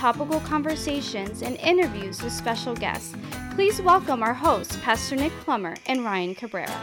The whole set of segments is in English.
topical conversations, and interviews with special guests. Please welcome our hosts, Pastor Nick Plummer and Ryan Cabrera.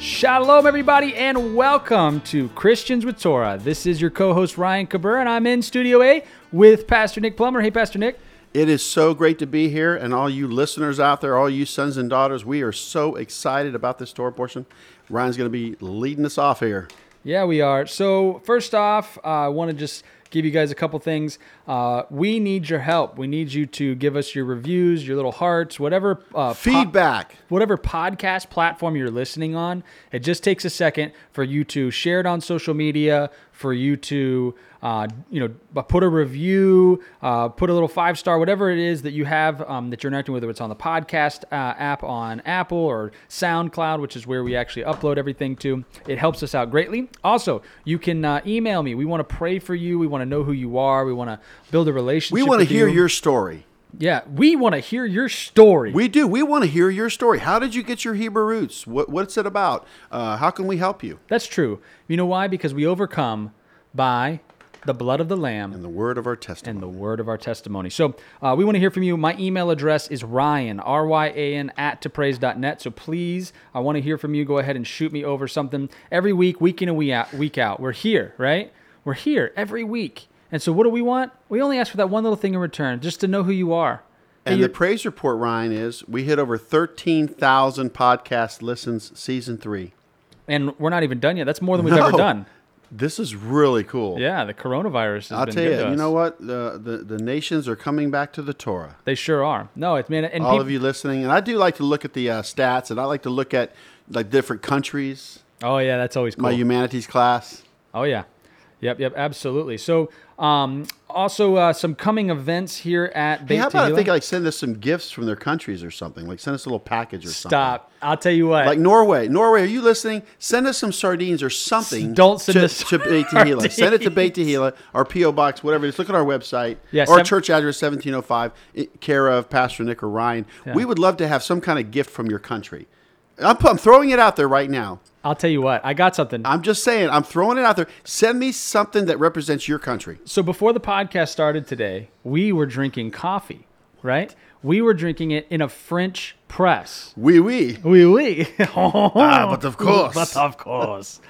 Shalom, everybody, and welcome to Christians with Torah. This is your co host, Ryan Cabrera, and I'm in Studio A with Pastor Nick Plummer. Hey, Pastor Nick. It is so great to be here, and all you listeners out there, all you sons and daughters, we are so excited about this Torah portion. Ryan's going to be leading us off here. Yeah, we are. So, first off, uh, I want to just give you guys a couple things. Uh, we need your help. We need you to give us your reviews, your little hearts, whatever uh, po- Feedback. whatever podcast platform you're listening on. It just takes a second for you to share it on social media, for you to uh, you know put a review, uh, put a little five star, whatever it is that you have um, that you're interacting with, whether it's on the podcast uh, app on Apple or SoundCloud, which is where we actually upload everything to. It helps us out greatly. Also, you can uh, email me. We want to pray for you. We want to know who you are. We want to build a relationship. We want to hear you. your story. Yeah, we want to hear your story. We do. We want to hear your story. How did you get your Hebrew roots? What, what's it about? Uh, how can we help you? That's true. You know why? Because we overcome by the blood of the Lamb And the word of our testimony. and the word of our testimony. So uh, we want to hear from you. My email address is ryan, R-Y-A-N, at topraise.net. So please, I want to hear from you. Go ahead and shoot me over something. Every week, week in and week out, week out. We're here, right? We're here every week. And so what do we want? We only ask for that one little thing in return, just to know who you are. Hey, and the praise report, Ryan, is we hit over 13,000 podcast listens season three. and we're not even done yet. That's more than we've ever done. This is really cool. Yeah, the coronavirus has I'll been tell you, you know what? The, the, the nations are coming back to the Torah. They sure are. No, it's man, and all of you listening, and I do like to look at the uh, stats, and I like to look at like different countries. Oh yeah, that's always cool. My humanities class. oh yeah, yep, yep, absolutely. So, um, also uh, some coming events here at Hey, how about I think like send us some gifts from their countries or something? Like send us a little package or something. Stop. I'll tell you what. Like Norway, Norway, are you listening? Send us some sardines or something. Don't send to, us to Beit Tehillah. Send it to Beit Tehillah, our PO box, whatever. Just look at our website. Yeah, or seven- church address seventeen oh five, care of Pastor Nick or Ryan. We would love to have some kind of gift from your country. I'm, I'm throwing it out there right now. I'll tell you what. I got something. I'm just saying, I'm throwing it out there. Send me something that represents your country. so before the podcast started today, we were drinking coffee, right? We were drinking it in a French press. Oui, oui. Oui, oui. Ah, but of course. But of course.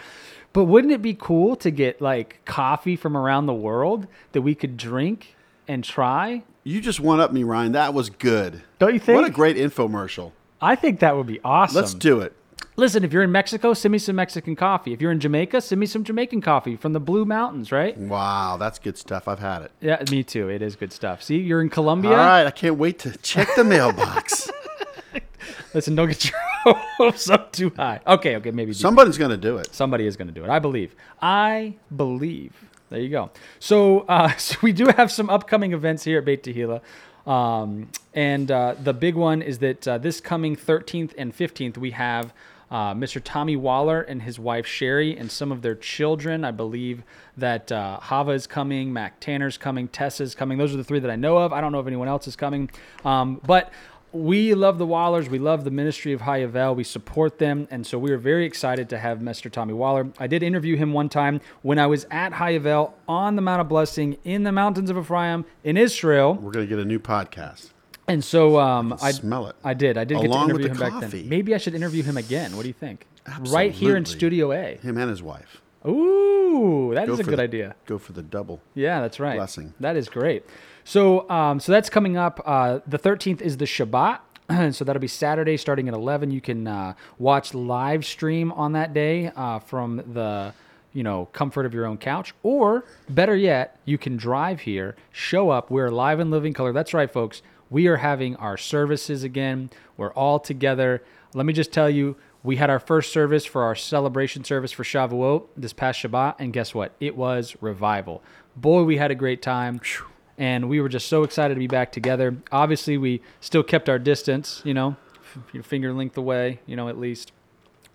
But wouldn't it be cool to get like coffee from around the world that we could drink and try? You just one up me, Ryan. That was good. Don't you think? What a great infomercial. I think that would be awesome. Let's do it. Listen, if you're in Mexico, send me some Mexican coffee. If you're in Jamaica, send me some Jamaican coffee from the Blue Mountains, right? Wow, that's good stuff. I've had it. Yeah, me too. It is good stuff. See, you're in Colombia. All right, I can't wait to check the mailbox. Listen, don't get your hopes up too high. Okay, okay, maybe Somebody's going to do it. Somebody is going to do it. I believe. I believe. There you go. So, uh, so we do have some upcoming events here at Beit Tehillah. Um, and uh, the big one is that uh, this coming 13th and 15th, we have uh, Mr. Tommy Waller and his wife Sherry and some of their children. I believe that uh, Hava is coming, Mac Tanner's coming, Tessa's coming. Those are the three that I know of. I don't know if anyone else is coming. Um, but we love the Wallers. We love the ministry of HaYovel. We support them. And so we are very excited to have Mr. Tommy Waller. I did interview him one time when I was at HaYovel on the Mount of Blessing in the mountains of Ephraim in Israel. We're going to get a new podcast. And so um, I, smell it. I did. I did Along get to interview him back then. Maybe I should interview him again. What do you think? Right here in Studio A. Him and his wife. Ooh, that is Go a good the- idea. Go for the double. Yeah, that's right. Blessing. That is great. So, um, so that's coming up. Uh, the 13th is the Shabbat. so that'll be Saturday starting at 11. You can uh, watch live stream on that day uh, from the you know comfort of your own couch, or better yet, you can drive here, show up. We're live in living color. That's right, folks. We are having our services again. We're all together. Let me just tell you, we had our first service for our celebration service for Shavuot this past Shabbat, and guess what? It was revival. Boy, we had a great time. And we were just so excited to be back together. Obviously, we still kept our distance, you know, finger length away, you know, at least.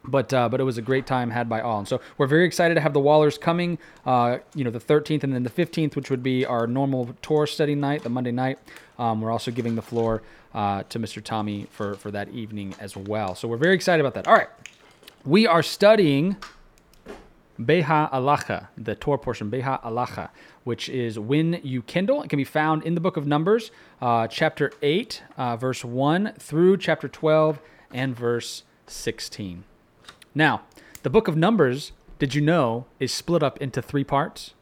But uh, but it was a great time had by all, and so we're very excited to have the Wallers coming. Uh, you know, the 13th and then the 15th, which would be our normal tour study night, the Monday night. Um, we're also giving the floor uh, to Mr. Tommy for for that evening as well. So we're very excited about that. All right, we are studying Beha Alacha, the Torah portion, Beha Alacha, which is when you kindle. It can be found in the book of Numbers, uh, chapter 8, uh, verse 1 through chapter 12 and verse 16. Now, the book of Numbers, did you know, is split up into three parts?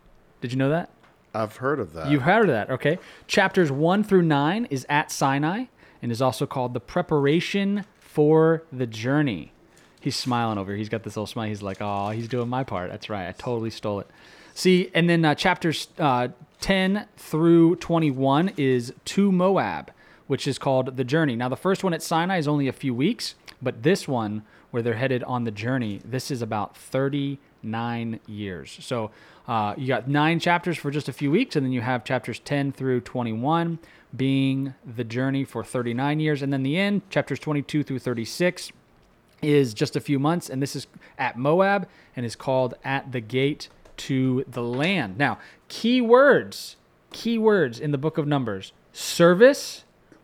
Did you know that? I've heard of that. You've heard of that, okay? Chapters 1 through 9 is at Sinai and is also called the preparation for the journey. He's smiling over. here. He's got this little smile. He's like, "Oh, he's doing my part." That's right. I totally stole it. See, and then uh, chapters uh, 10 through 21 is to Moab, which is called the journey. Now, the first one at Sinai is only a few weeks, but this one, where they're headed on the journey, this is about 39 years. So uh, you got nine chapters for just a few weeks, and then you have chapters 10 through 21 being the journey for 39 years, and then the end, chapters 22 through 36 is just a few months, and this is at Moab and is called At the Gate to the Land. Now, key words, key words in the book of Numbers service,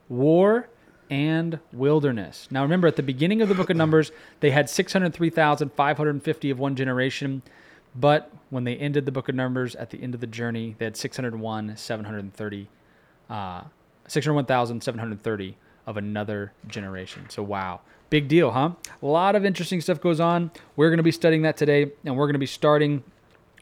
war, and wilderness. Now, remember, at the beginning of the book of Numbers, they had 603,550 of one generation, but when they ended the book of Numbers at the end of the journey, they had 601, 730, uh, 601,730 of another generation. So, wow. Big deal, huh? A lot of interesting stuff goes on. We're going to be studying that today, and we're going to be starting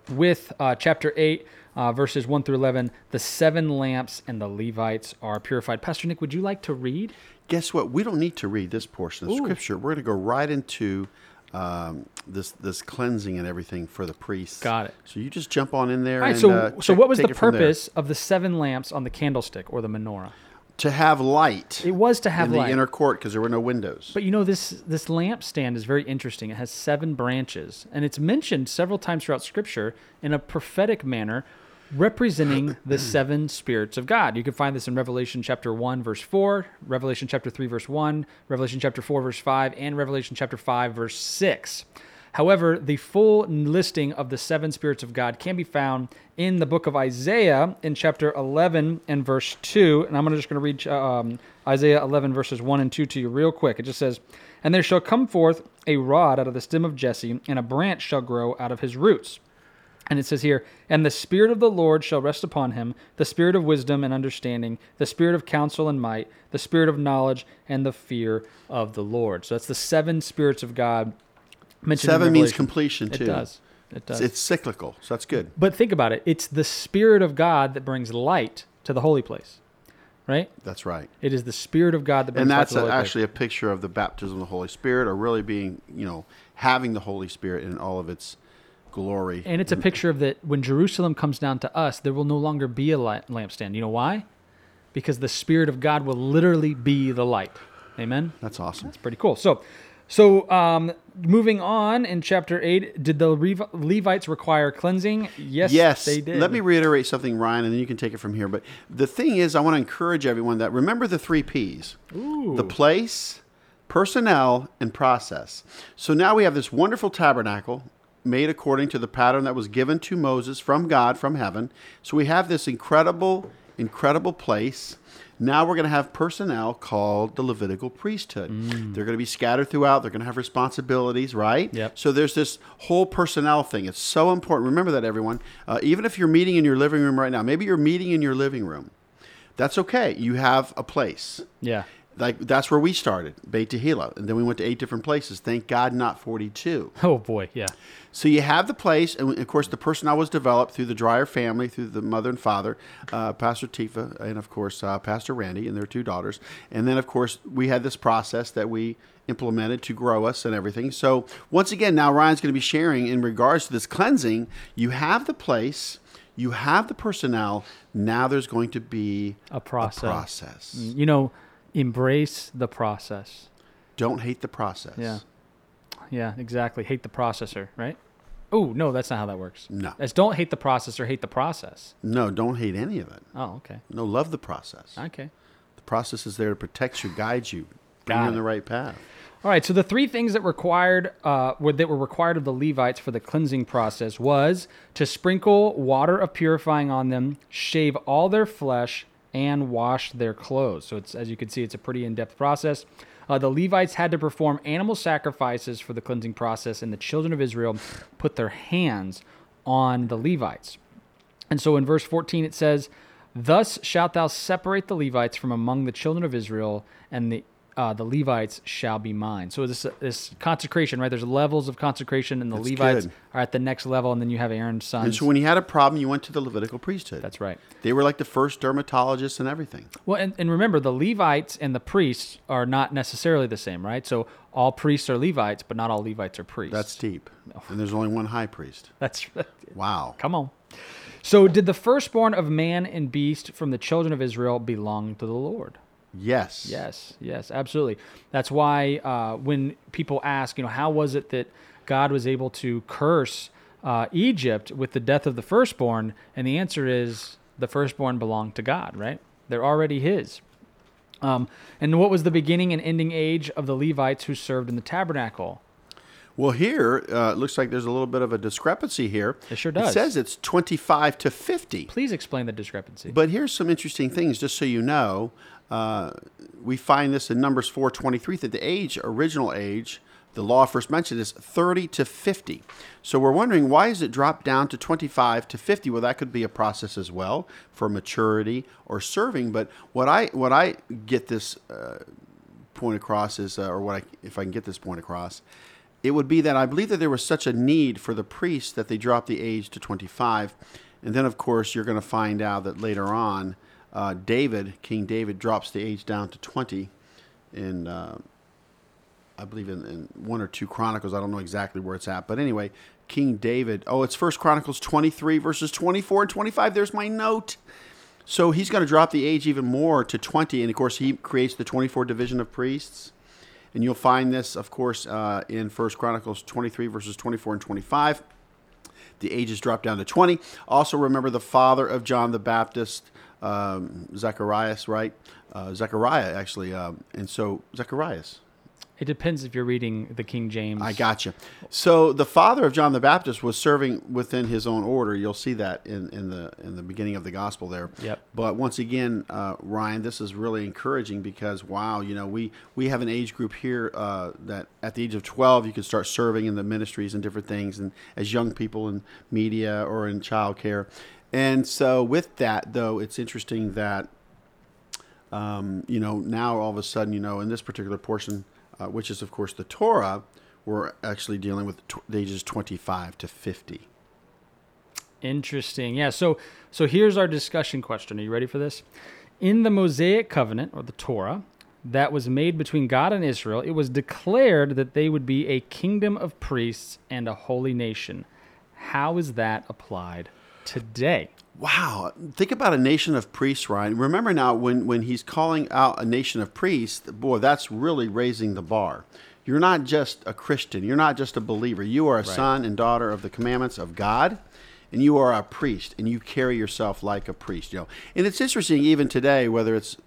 with uh, chapter 8, uh, verses 1 through 11. The seven lamps and the Levites are purified. Pastor Nick, would you like to read? Guess what? We don't need to read this portion of Ooh. scripture. We're going to go right into um, this this cleansing and everything for the priests. Got it. So you just jump on in there. All right, and, so, uh, so check- what was the it from there. purpose of the seven lamps on the candlestick or the menorah? To have light It was to have in the inner court because there were no windows. But you know this this lampstand is very interesting. It has seven branches, and it's mentioned several times throughout Scripture in a prophetic manner, representing the seven spirits of God. You can find this in Revelation chapter one verse four, Revelation chapter three verse one, Revelation chapter four verse five, and Revelation chapter five verse six. However, the full listing of the seven spirits of God can be found in the book of Isaiah in chapter 11 and verse 2. And I'm just going to read um, Isaiah 11, verses 1 and 2 to you real quick. It just says, And there shall come forth a rod out of the stem of Jesse, and a branch shall grow out of his roots. And it says here, And the Spirit of the Lord shall rest upon him, the Spirit of wisdom and understanding, the Spirit of counsel and might, the Spirit of knowledge and the fear of the Lord. So that's the seven spirits of God mentioned Seven means completion It too. does. It does. It's, it's cyclical, so that's good. but think about it. It's the Spirit of God that brings light to the holy place, right? That's right. It is the Spirit of God that brings And light that's to the a, holy place. actually a picture of the baptism of the Holy Spirit, or really being, you know, having the Holy Spirit in all of its glory. And it's a picture of that when Jerusalem comes down to us, there will no longer be a light, lampstand. You know why? Because the Spirit of God will literally be the light. Amen. That's awesome. That's pretty cool. So, so um, moving on in chapter eight, did the Levites require cleansing? Yes, yes, they did. Let me reiterate something, Ryan, and then you can take it from here. But the thing is, I want to encourage everyone that remember the three P's Ooh. the place, personnel, and process. So now we have this wonderful tabernacle made according to the pattern that was given to Moses from God, from heaven. So we have this incredible, incredible place. Now we're going to have personnel called the Levitical priesthood. They're going to be scattered throughout. They're going to have responsibilities, right? Yep. So there's this whole personnel thing. It's so important. Remember that, everyone. Uh, even if you're meeting in your living room right now, maybe you're meeting in your living room. That's okay. You have a place. yeah. Like that's where we started, Beit Tehillah, and then we went to eight different places. Thank God, not forty-two. Oh boy, yeah. So you have the place, and of course, the personnel was developed through the Dreyer family, through the mother and father, uh, Pastor Tifa, and of course, uh, Pastor Randy and their two daughters. And then, of course, we had this process that we implemented to grow us and everything. So once again, now Ryan's going to be sharing in regards to this cleansing. You have the place, you have the personnel. Now there's going to be A process. A process. You know, embrace the process. Don't hate the process. Yeah. Yeah, exactly. Hate the processor, right? Oh no, that's not how that works. No. That's don't hate the processor, hate the process. No, don't hate any of it. Oh, okay. No, love the process. Okay. The process is there to protect you, guide you, bring Got you on it. the right path. All right. So the three things that required uh, were, that were required of the Levites for the cleansing process was to sprinkle water of purifying on them, shave all their flesh, and wash their clothes. So it's as you can see, it's a pretty in-depth process. Uh, the Levites had to perform animal sacrifices for the cleansing process, and the children of Israel put their hands on the Levites. And so in verse 14 it says, Thus shalt thou separate the Levites from among the children of Israel, and the uh, the Levites shall be mine. So this this consecration, right? There's levels of consecration, and the That's Levites good. are at the next level, and then you have Aaron's sons. And so when you had a problem, you went to the Levitical priesthood. That's right. They were like the first dermatologists and everything. Well, and, and remember, the Levites and the priests are not necessarily the same, right? So all priests are Levites, but not all Levites are priests. That's deep. And there's only one high priest. that's right. Wow. come on. So did the firstborn of man and beast from the children of Israel belong to the Lord? Yes. Yes, yes, absolutely. That's why uh, when people ask, you know, how was it that God was able to curse uh, Egypt with the death of the firstborn? And the answer is the firstborn belonged to God, right? They're already His. Um, and what was the beginning and ending age of the Levites who served in the tabernacle? Well, here uh, it looks like there's a little bit of a discrepancy here. It sure does. It says it's 25 to 50. Please explain the discrepancy. But here's some interesting things, just so you know. Uh, we find this in Numbers 4:23 that the age, original age, the law first mentioned is 30 to 50. So we're wondering why is it dropped down to 25 to 50? Well, that could be a process as well for maturity or serving. But what I what I get this uh, point across is, uh, or what I, if I can get this point across, it would be that I believe that there was such a need for the priests that they dropped the age to 25. And then, of course, you're going to find out that later on, uh, David, King David, drops the age down to 20 in, uh, I believe, in, in one or two Chronicles. I don't know exactly where it's at. But anyway, King David, oh, it's First Chronicles 23, verses 24 and 25. There's my note. So he's going to drop the age even more to 20. And of course, he creates the 24 division of priests. And you'll find this, of course, uh, in First Chronicles 23, verses 24 and 25. The ages drop down to 20. Also, remember the father of John the Baptist, um, Zacharias, right? Uh, Zechariah, actually. Um, and so, Zacharias. it depends if you're reading the King James. I gotcha. So the father of John the Baptist was serving within his own order. You'll see that in, in the in the beginning of the gospel there. Yep. But once again, uh, Ryan, this is really encouraging because wow, you know, we we have an age group here uh, that at the age of twelve you can start serving in the ministries and different things, and as young people in media or in childcare. And so with that, though, it's interesting that um, you know, now all of a sudden, you know, in this particular portion, uh, which is of course the Torah, we're actually dealing with tw- ages 25 to 50. Interesting. Yeah. So so here's our discussion question. Are you ready for this? In the Mosaic covenant or the Torah that was made between God and Israel, it was declared that they would be a kingdom of priests and a holy nation. How is that applied today? Wow, think about a nation of priests, Ryan. Remember now when when he's calling out a nation of priests, boy, that's really raising the bar. You're not just a Christian. You're not just a believer. You are a son and daughter of the commandments of God, and you are a priest, and you carry yourself like a priest. You know, and it's interesting even today, whether it's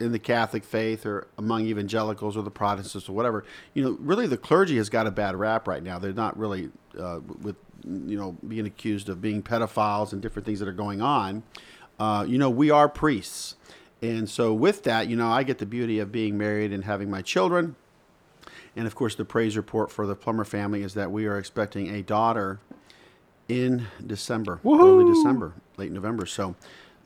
in the Catholic faith or among evangelicals or the Protestants or whatever, you know, really the clergy has got a bad rap right now. They're not really uh, with you know being accused of being pedophiles and different things that are going on. Uh, you know, we are priests, and so with that, you know, I get the beauty of being married and having my children. And of course, the praise report for the Plummer family is that we are expecting a daughter in December, early December, late November. So,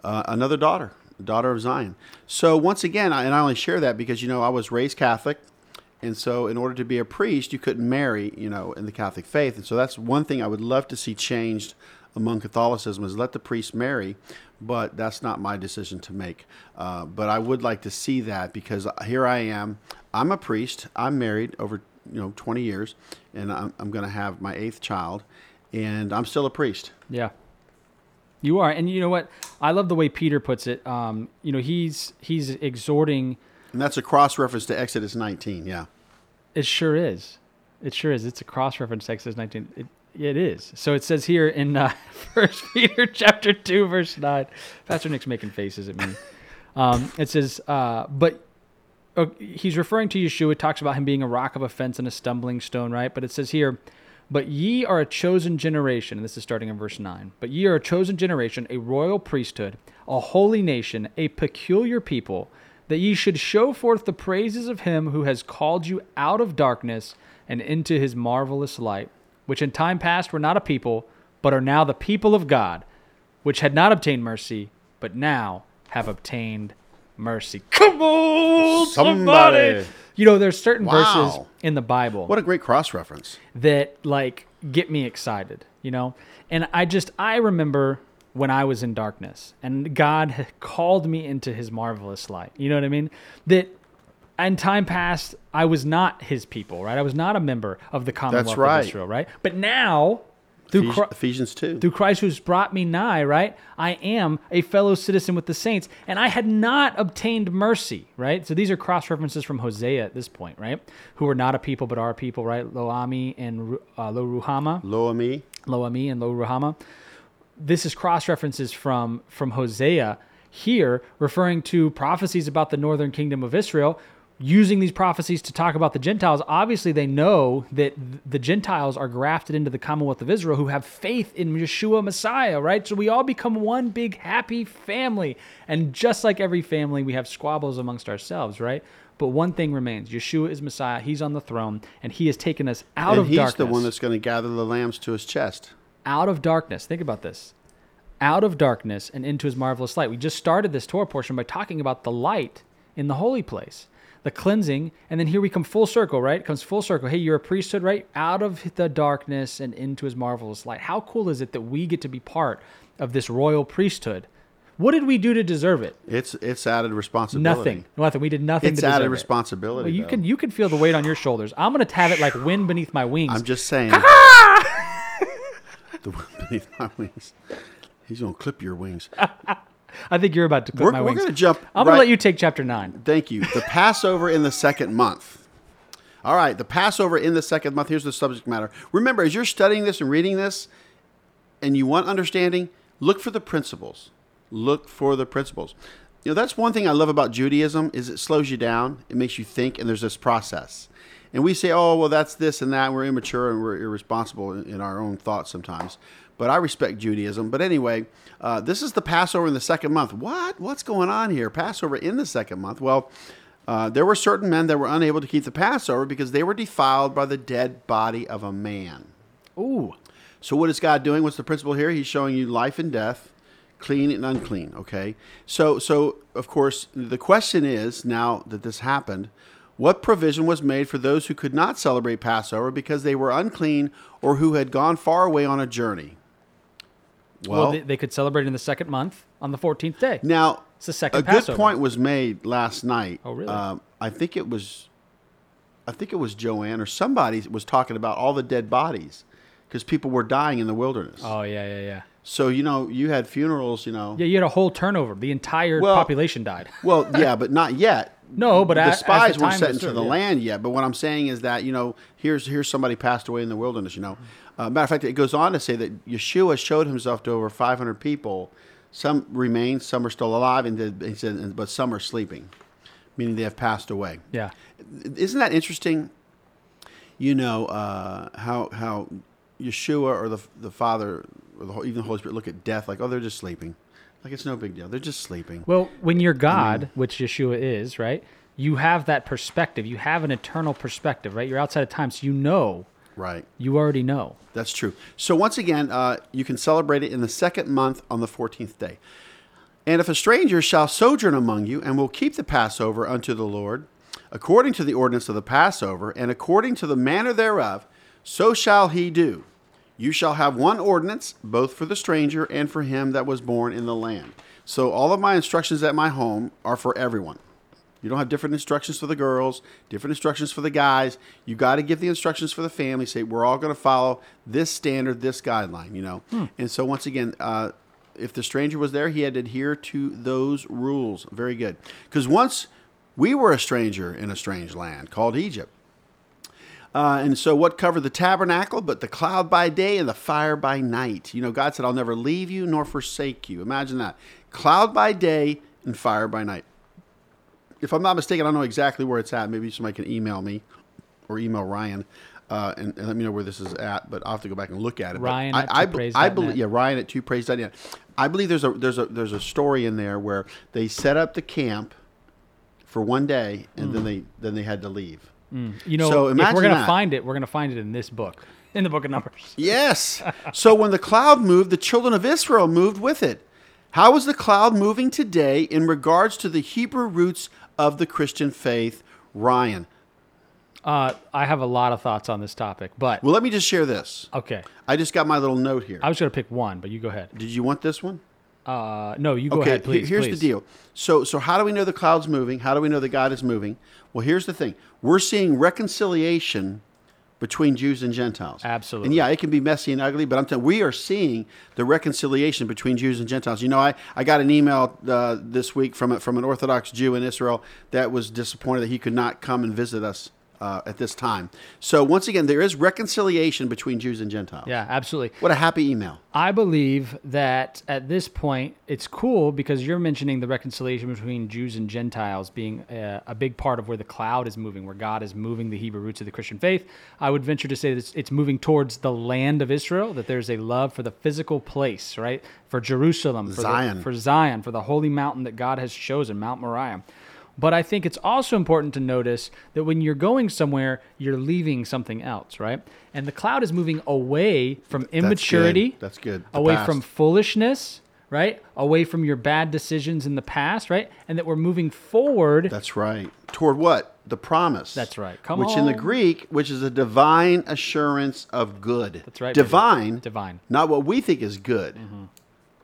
uh, another daughter, daughter of Zion. So, once again, I, and I only share that because, you know, I was raised Catholic. And so, in order to be a priest, you couldn't marry, you know, in the Catholic faith. And so, that's one thing I would love to see changed among Catholicism is let the priest marry, but that's not my decision to make. Uh, but I would like to see that because here I am. I'm a priest. I'm married over you know 20 years, and I'm, I'm going to have my eighth child, and I'm still a priest. Yeah. You are. And you know what? I love the way Peter puts it. Um, you know, he's he's exhorting And that's a cross reference to Exodus 19. Yeah. It sure is. It sure is. It's a cross reference to Exodus 19. It, It is. So it says here in uh, First Peter chapter two, verse nine. Pastor Nick's making faces at me. Um, it says, uh, "But uh, he's referring to Yeshua. It talks about him being a rock of offense and a stumbling stone, right? But it says here, "But ye are a chosen generation." And this is starting in verse nine. "But ye are a chosen generation, a royal priesthood, a holy nation, a peculiar people." That ye should show forth the praises of him who has called you out of darkness and into his marvelous light which in time past were not a people, but are now the people of God, which had not obtained mercy, but now have obtained mercy. Come on, somebody! Somebody. You know, there's certain verses in the Bible What a great cross reference. that like get me excited, you know? And I just I remember when I was in darkness and God called me into his marvelous light. You know what I mean? That in time passed, I was not his people, right? I was not a member of the Commonwealth right. of Israel, right? But now through Ephes- Chri- Ephesians 2. through Christ who's brought me nigh, right? I am a fellow citizen with the saints, and I had not obtained mercy, right? So these are cross references from Hosea at this point, right? Who are not a people but are a people, right? Loami and uh, Lo Ruhama, Loami. Loami and Lo Ruhama. This is cross references from from Hosea here, referring to prophecies about the northern kingdom of Israel. Using these prophecies to talk about the Gentiles, obviously they know that the Gentiles are grafted into the Commonwealth of Israel who have faith in Yeshua Messiah, right? So we all become one big happy family. And just like every family, we have squabbles amongst ourselves, right? But one thing remains Yeshua is Messiah, He's on the throne, and He has taken us out and of he's darkness the one that's going to gather the lambs to his chest. out of darkness. Think about this. Out of darkness and into his marvelous light. We just started this Torah portion by talking about the light in the holy place, the cleansing, and then here we come full circle, right? It comes full circle. Hey, you're a priesthood, right? Out of the darkness and into his marvelous light. How cool is it that we get to be part of this royal priesthood? What did we do to deserve it? It's it's added responsibility. Nothing. Nothing. We did nothing It's to deserve added it. responsibility. Well, you though. can you can feel the weight on your shoulders. I'm gonna have it like wind beneath my wings. I'm just saying. the wind beneath my wings. He's going to clip your wings. I think you're about to clip We're, my we're going to jump. I'm gonna let you take chapter nine. Thank you. The Passover in the second month. All right, the Passover in the second month. Here's the subject matter. Remember, as you're studying this and reading this, and you want understanding, look for the principles. Look for the principles. You know, that's one thing I love about Judaism is it slows you down. It makes you think, and there's this process. And we say, oh, well, that's this and that. And we're immature and we're irresponsible in, in our own thoughts sometimes. But I respect Judaism. But anyway, uh, this is the Passover in the second month. What? What's going on here? Passover in the second month? Well, uh, there were certain men that were unable to keep the Passover because they were defiled by the dead body of a man. Ooh. So what is God doing? What's the principle here? He's showing you life and death, clean and unclean. Okay. So so of course the question is now that this happened, what provision was made for those who could not celebrate Passover because they were unclean or who had gone far away on a journey? Well, Well, they, they could celebrate in the second month on the 14th day. now It's the second a good point was made last night. Oh, really? Um, I think it was, I think it was Joanne or somebody was talking about all the dead bodies because people were dying in the wilderness. Oh, yeah, yeah, yeah. So you know, you had funerals. You know, Yeah, you had a whole turnover. The entire Well- population died. Well, yeah, but not yet. No, but the spies the weren't sent into the yeah. land yet. But what I'm saying is that you know, here's here's somebody passed away in the wilderness. You know, uh, matter of fact, it goes on to say that Yeshua showed himself to over 500 people. Some remain, some are still alive, and he said, but some are sleeping, meaning they have passed away. Yeah. Isn't that interesting? You know uh, how how Yeshua or the the Father or the, even the Holy Spirit look at death like, oh, they're just sleeping, like it's no big deal. They're just sleeping. Well, when you're God, which Yeshua is, right? You have that perspective. You have an eternal perspective, right? You're outside of time, so you know. Right. You already know. That's true. So once again, uh, you can celebrate it in the second month on the fourteenth day. And if a stranger shall sojourn among you, and will keep the Passover unto the Lord, according to the ordinance of the Passover, and according to the manner thereof, so shall he do. You shall have one ordinance, both for the stranger and for him that was born in the land. So all of my instructions at my home are for everyone. You don't have different instructions for the girls, different instructions for the guys. You got to give the instructions for the family. Say we're all going to follow this standard, this guideline. You know. And so once again, uh, if the stranger was there, he had to adhere to those rules. Very good. Because once we were a stranger in a strange land called Egypt. Uh, and so, what covered the tabernacle? But the cloud by day and the fire by night. You know, God said, I'll never leave you nor forsake you. Imagine that. Cloud by day and fire by night. If I'm not mistaken, I don't know exactly where it's at. Maybe somebody can email me or email Ryan. Uh, and, and let me know where this is at, but I'll have to go back and look at it. But Ryan I, at I, I dot believe, yeah, Ryan at twopraise.net. I believe there's a there's a there's a story in there where they set up the camp for one day and then they then they had to leave. You know, So if we're gonna find it, we're gonna find it in this book, in the book of Numbers. Yes. so when the cloud moved, the children of Israel moved with it. How is the cloud moving today in regards to the Hebrew roots of the Christian faith, Ryan? Uh, I have a lot of thoughts on this topic, but Well, let me just share this. okay, I just got my little note here. I was gonna pick one, but you go ahead. Did you want this one? Uh, no, you go okay, ahead, he- please. here's please. the deal. So, so how do we know the cloud's moving? How do we know that God is moving? Well, here's the thing: we're seeing reconciliation between Jews and Gentiles. Absolutely. And yeah, it can be messy and ugly, but I'm telling we are seeing the reconciliation between Jews and Gentiles. You know, I, I got an email uh, this week from a, from an Orthodox Jew in Israel that was disappointed that he could not come and visit us uh, at this time. So once again, there is reconciliation between Jews and Gentiles. Yeah, absolutely. What a happy email. I believe that at this point it's cool because you're mentioning the reconciliation between Jews and Gentiles being a, a big part of where the cloud is moving, where God is moving the Hebrew roots of the Christian faith. I would venture to say that it's, it's moving towards the land of Israel, that there's a love for the physical place, right? For Jerusalem, for the- Zion. for Zion, for the holy mountain that God has chosen, Mount Moriah. But I think it's also important to notice that when you're going somewhere, you're leaving something else, right? And the cloud is moving away from immaturity. That's good. The Away past. from foolishness, right? Away from your bad decisions in the past, right? And that we're moving forward. That's right. Toward what? The promise. That's right. Come on. which in the. Greek, which is a divine assurance of good. That's right, baby. Divine. Divine. Mm-hmm. Not what we think is good.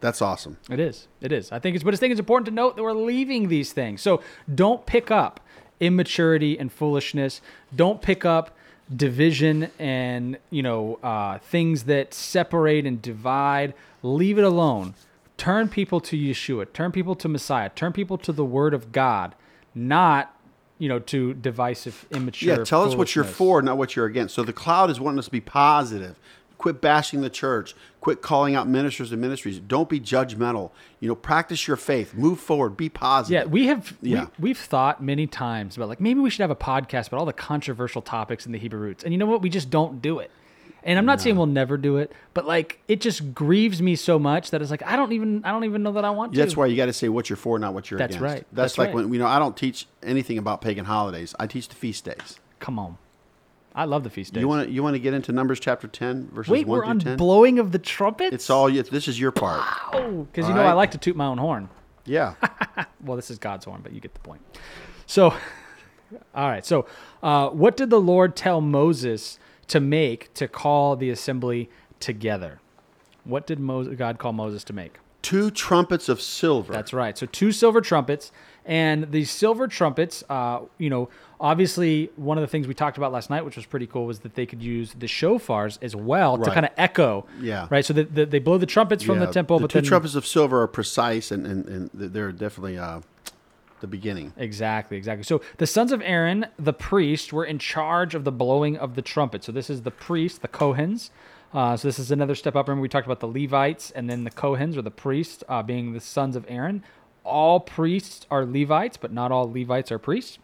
That's awesome. It is. It is. I think it's, but I think it's important to note that we're leaving these things. So don't pick up immaturity and foolishness. Don't pick up division and you know uh, things that separate and divide. Leave it alone. Turn people to Yeshua. Turn people to Messiah. Turn people to the Word of God, not you know to divisive, immature. Yeah, tell us what you're for, not what you're against. So the cloud is wanting us to be positive. Quit bashing the church. Quit calling out ministers and ministries. Don't be judgmental. You know, practice your faith. Move forward. Be positive. Yeah, we have Yeah. we, we've thought many times about like maybe we should have a podcast about all the controversial topics in the Hebrew roots. And you know what? We just don't do it. And I'm not saying we'll never do it, but like it just grieves me so much that it's like I don't even I don't even know that I want to. That's why you got to say what you're for, not what you're That's against. right. That's, That's like right. when you know I don't teach anything about pagan holidays. I teach the feast days. Come on. I love the feast days. You want to you want to get into Numbers chapter ten verses Wait, one we're through on ten? blowing of the trumpets? It's all. This is your part. because you know I like to toot my own horn. Yeah. well, this is God's horn, but you get the point. So, all right. So, uh, what did the Lord tell Moses to make to call the assembly together? What did Moses, God call Moses to make? Two trumpets of silver. That's right. So two silver trumpets, and these silver trumpets, uh, you know, obviously one of the things we talked about last night, which was pretty cool, was that they could use the shofars as well to kind of echo. Yeah. Right. So that that they blow the trumpets from the Yeah, temple, The but two then trumpets of silver are precise, and and, and they're definitely uh, the beginning. Exactly, exactly. So the sons of Aaron, the priest, were in charge of the blowing of the trumpet. So this is the priest, the Kohens. Uh, so this is another step up. Remember, we talked about the Levites and then the Kohens or the priests uh, being the sons of Aaron. All priests are Levites, but not all Levites are priests.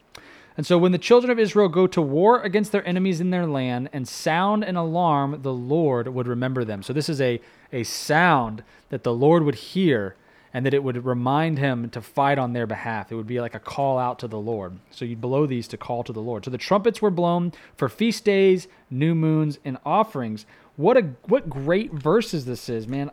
And so when the children of Israel go to war against their enemies in their land and sound an alarm, the Lord would remember them. So this is a, a sound that the Lord would hear and that it would remind him to fight on their behalf. It would be like a call out to the Lord. So you'd blow these to call to the Lord. So the trumpets were blown for feast days, new moons, and offerings. What a what great verses this is, man.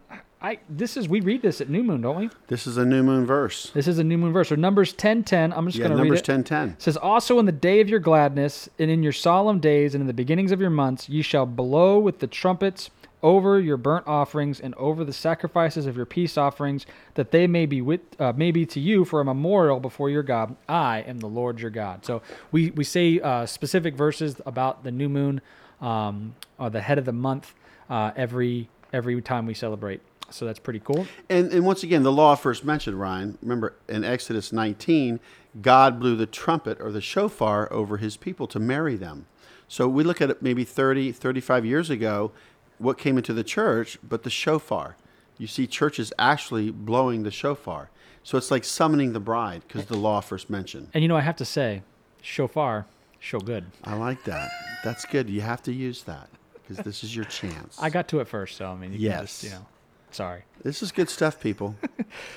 I this is we read this at new moon, don't we? This is a new moon verse. This is a new moon verse. So Numbers 10:10. I'm just Yeah, going to read Numbers ten ten. Says, Also in the day of your gladness, and in your solemn days, and in the beginnings of your months, ye shall blow with the trumpets over your burnt offerings and over the sacrifices of your peace offerings, that they may be with, uh, may be to you for a memorial before your God. I am the Lord your God. So we we say uh, specific verses about the new moon, um, or the head of the month, uh, every every time we celebrate. So that's pretty cool. And, and once again, the law first mentioned, Ryan, remember in Exodus 19, God blew the trumpet or the shofar over his people to marry them. So we look at it maybe 30, 35 years ago, what came into the church, but the shofar. You see churches actually blowing the shofar. So it's like summoning the bride because the law first mentioned. And you know, I have to say, shofar, show good. I like that. That's good. You have to use that because this is your chance. I got to it first, so I mean, you can just, you Yes. know, sorry. this is good stuff, people.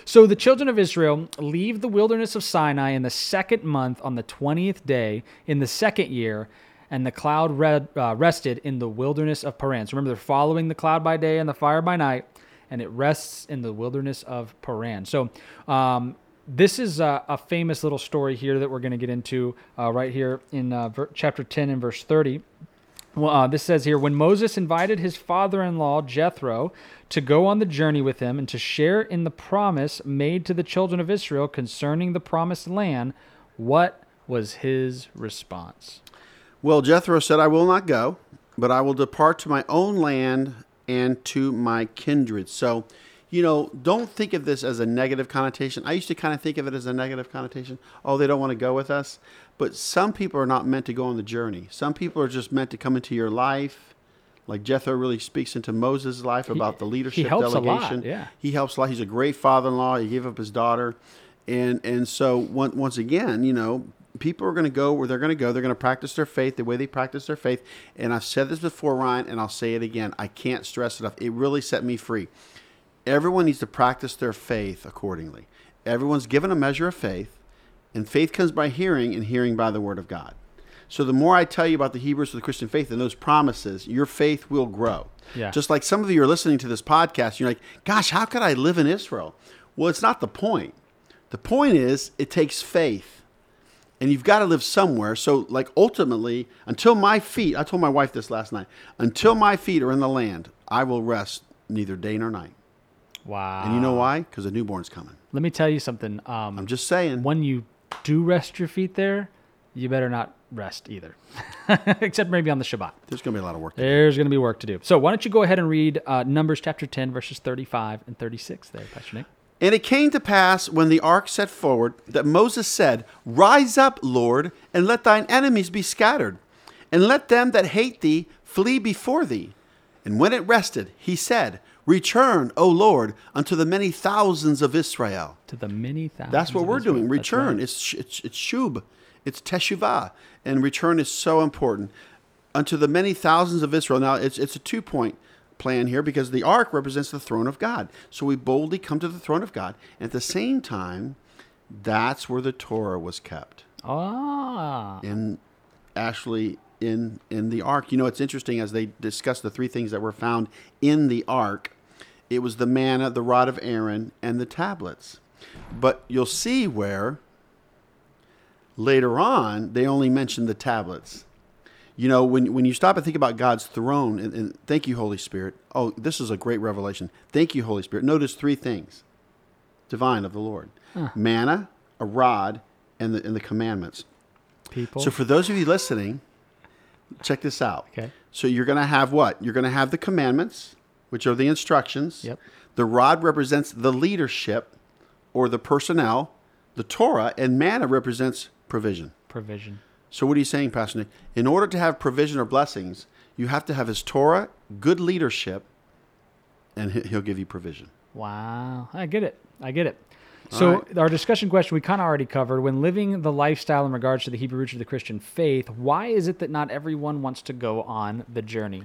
So the children of Israel leave the wilderness of Sinai in the second month on the 20th day in the second year, and the cloud re- uh, rested in the wilderness of Paran. So remember, they're following the cloud by day and the fire by night, and it rests in the wilderness of Paran. So um, this is a, a famous little story here that we're going to get into uh, right here in uh, ver- chapter 10 and verse 30. Well, uh, this says here when Moses invited his father in law, Jethro, to go on the journey with him and to share in the promise made to the children of Israel concerning the promised land, what was his response? Well, Jethro said, I will not go, but I will depart to my own land and to my kindred. So, you know, don't think of this as a negative connotation. I used to kind of think of it as a negative connotation. Oh, they don't want to go with us. But some people are not meant to go on the journey. Some people are just meant to come into your life. Like Jethro really speaks into Moses' life about the leadership helps a lot, delegation. yeah. He helps a lot. He's a great father-in-law. He gave up his daughter, and and so one, once again, you know, people are going to go where they're going to go. They're going to practice their faith the way they practice their faith. And I've said this before, Ryan, and I'll say it again. I can't stress enough. It really set me free. Everyone needs to practice their faith accordingly. Everyone's given a measure of faith, and faith comes by hearing, and hearing by the word of God. So the more I tell you about the Hebrews of the Christian faith and those promises, your faith will grow. Yeah. Just like some of you are listening to this podcast, you're like, gosh, how could I live in Israel? Well, it's not the point. The point is it takes faith. And you've got to live somewhere. So, like, ultimately, until my feet, I told my wife this last night, until my feet are in the land, I will rest neither day nor night. Wow. And you know why? Because a newborn's coming. Let me tell you something. Um, I'm just saying. when you do rest your feet there, you better not rest either, except maybe on the Shabbat. There's going to be a lot of work. to. There's going to be work to do. So why don't you go ahead and read uh, Numbers chapter 10, verses 35 and 36 there, Pastor Nick. And it came to pass when the ark set forward that Moses said, Rise up, Lord, and let thine enemies be scattered, and let them that hate thee flee before thee. And when it rested, he said, Return, O Lord, unto the many thousands of Israel. To the many thousands. That's what we're Israel. doing. Return. right. It's, it's it's shub. It's teshuvah, and return is so important unto the many thousands of Israel. Now it's it's a two point plan here because the ark represents the throne of God. So we boldly come to the throne of God, and at the same time, that's where the Torah was kept Ah. in actually in in the ark. You know, it's interesting as they discuss the three things that were found in the ark. It was the manna, the rod of Aaron, and the tablets. But you'll see where later on they only mention the tablets. You know, when when you stop and think about God's throne, and, and thank you, Holy Spirit. Oh, this is a great revelation. Thank you, Holy Spirit. Notice three things divine of the Lord manna, a rod, and the, and the commandments. People. So for those of you listening, check this out. Okay. So you're going to have what? You're going to have the commandments, which are the instructions. Yep. The rod represents the leadership or the personnel. The Torah and manna represents provision. provision. So what are you saying, Pastor Nick? In order to have provision or blessings, you have to have his Torah, good leadership, and he- he'll give you provision. Wow. I get it. I get it. So our discussion question we kind of already covered when living the lifestyle in regards to the Hebrew roots of the Christian faith, why is it that not everyone wants to go on the journey?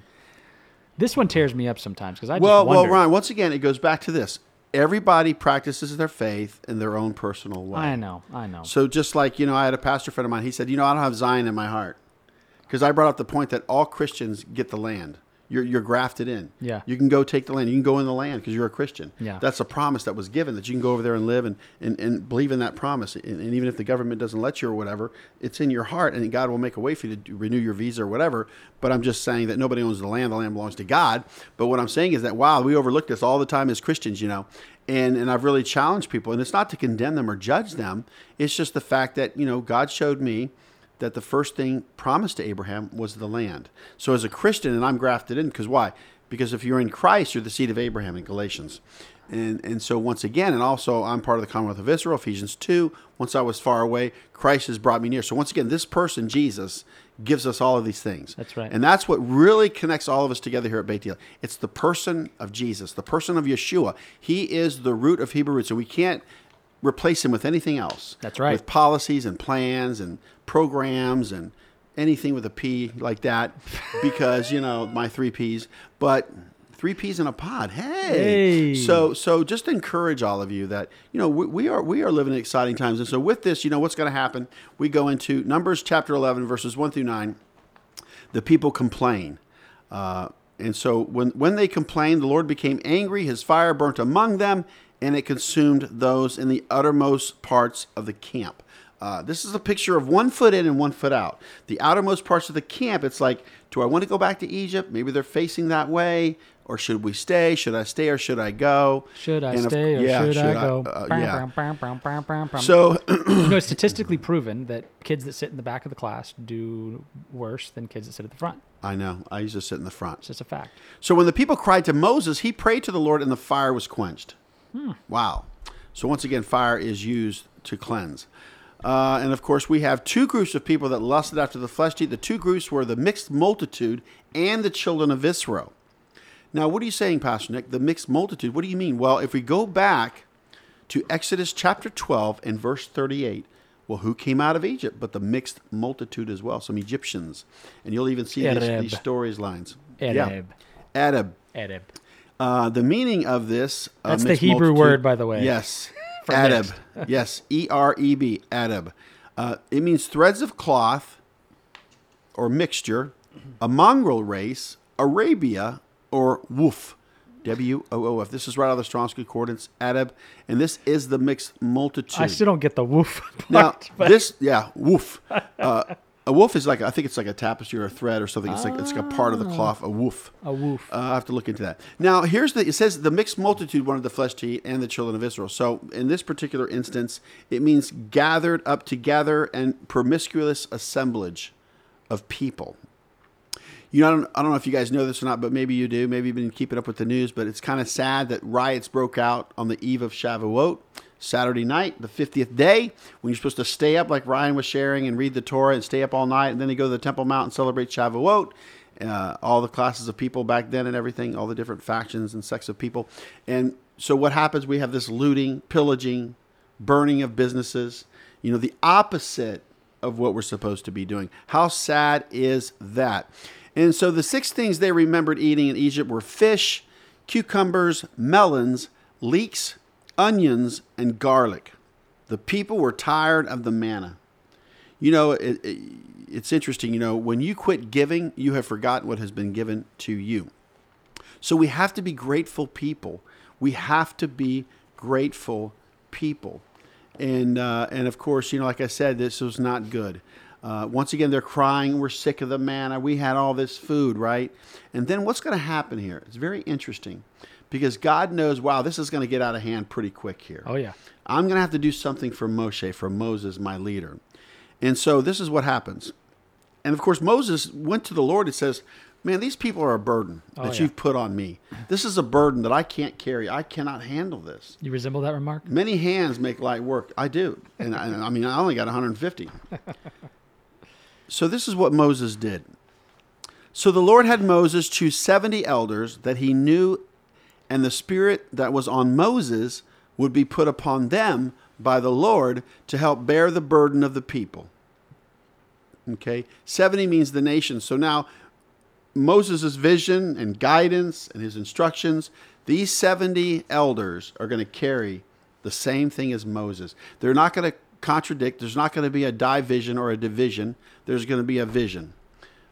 This one tears me up sometimes because I Well, well. Ryan. Once again, it goes back to this: everybody practices their faith in their own personal way. I know, I know. So just like you know, I had a pastor friend of mine. He said, you know, I don't have Zion in my heart because I brought up the point that all Christians get the land. You're, you're grafted in. Yeah. You can go take the land. You can go in the land because you're a Christian. Yeah. That's a promise that was given that you can go over there and live and, and, and believe in that promise. And, and even if the government doesn't let you or whatever, it's in your heart and God will make a way for you to renew your visa or whatever. But I'm just saying that nobody owns the land. The land belongs to God. But what I'm saying is that, wow, we overlook this all the time as Christians, you know. And, and I've really challenged people. And it's not to condemn them or judge them. It's just the fact that, you know, God showed me that the first thing promised to Abraham was the land. So as a Christian, and I'm grafted in, because why? because if you're in Christ, you're the seed of Abraham in Galatians. And, and so once again, and also I'm part of the Commonwealth of Israel, Ephesians 2. Once I was far away, Christ has brought me near. So once again, this person, Jesus, gives us all of these things. That's right. And that's what really connects all of us together here at Beit. It's the person of Jesus, the person of Yeshua. He is the root of Hebrew roots, and we can't replace him with anything else. That's right. With policies and plans and programs and anything with a P like that, because you know my three P's. But three peas in a pod. Hey. Hey. So so just encourage all of you that you know we, we are we are living in exciting times, and so with this, you know what's going to happen. We go into Numbers chapter eleven, verses one through nine. The people complain. Uh, and so when, when they complained, the Lord became angry. His fire burnt among them, and it consumed those in the uttermost parts of the camp. Uh, this is a picture of one foot in and one foot out. The outermost parts of the camp, it's like, do I want to go back to Egypt? Maybe they're facing that way. Or should we stay? Should I stay or should I go? Should I And of- stay or yeah, should, I should I- go? uh, yeah. bam, bam, bam, bam, bam, bam. So, you know, it's statistically proven that kids that sit in the back of the class do worse than kids that sit at the front. I know. I used to sit in the front. It's just a fact. So when the people cried to Moses, he prayed to the Lord, and the fire was quenched. Wow. So once again, fire is used to cleanse. Uh, and of course, we have two groups of people that lusted after the flesh to eat. The two groups were the mixed multitude and the children of Israel. Now, what are you saying, Pastor Nick? The mixed multitude. What do you mean? Well, if we go back to Exodus chapter 12 and verse 38, well, who came out of Egypt but the mixed multitude as well? Some Egyptians. And you'll even see these, these stories lines. Arab. Arab. Arab. Uh, the meaning of this. Uh, That's the Hebrew multitude- word, by the way. Yes. Adab. yes. E R E B. Adab. Uh, it means threads of cloth or mixture, a mongrel race, Arabia, or woof. W O O F. This is right out of the Strong's Concordance, Adab. And this is the mixed multitude. I still don't get the woof Now, but this, yeah, woof. A woof is like, I think it's like a tapestry or a thread or something. It's like, it's like a part of the cloth, a woof. a woof. Uh, I have to look into that. Now, here's the. It says the mixed multitude wanted the flesh to eat, and the children of Israel. So, in this particular instance, it means gathered up together and promiscuous assemblage of people. You know, I don't, I don't know if you guys know this or not, but maybe you do. Maybe you've been keeping up with the news, but it's kind of sad that riots broke out on the eve of Shavuot, Saturday night, the 50th day, when you're supposed to stay up, like Ryan was sharing, and read the Torah and stay up all night, and then they go to the Temple Mount and celebrate Shavuot. Uh, all the classes of people back then and everything, all the different factions and sects of people. And so what happens? We have this looting, pillaging, burning of businesses. You know, the opposite of what we're supposed to be doing. How sad is that? And so the six things they remembered eating in Egypt were fish, cucumbers, melons, leeks, onions, and garlic. The people were tired of the manna. You know, it, it, it's interesting. You know, when you quit giving, you have forgotten what has been given to you. So we have to be grateful people. We have to be grateful people. And uh, and of course, you know, like I said, this was not good. Uh, once again, they're crying. We're sick of the manna. We had all this food, right? And then what's going to happen here? It's very interesting because God knows, wow, this is going to get out of hand pretty quick here. oh yeah. I'm going to have to do something for Moshe, for Moses, my leader. And so this is what happens. And of course, Moses went to the Lord and says, Man, these people are a burden oh, that Oh, yeah. you've put on me. This is a burden that I can't carry. I cannot handle this. You resemble that remark? Many hands make light work. I do. And I, I mean, I only got 150. so this is what Moses did. So the Lord had Moses choose 70 elders that he knew, and the spirit that was on Moses would be put upon them by the Lord to help bear the burden of the people. Okay? 70 means the nation. So now Moses' vision and guidance and his instructions, these 70 elders are going to carry the same thing as Moses. They're not going to contradict, there's not going to be a division or a division, there's going to be a vision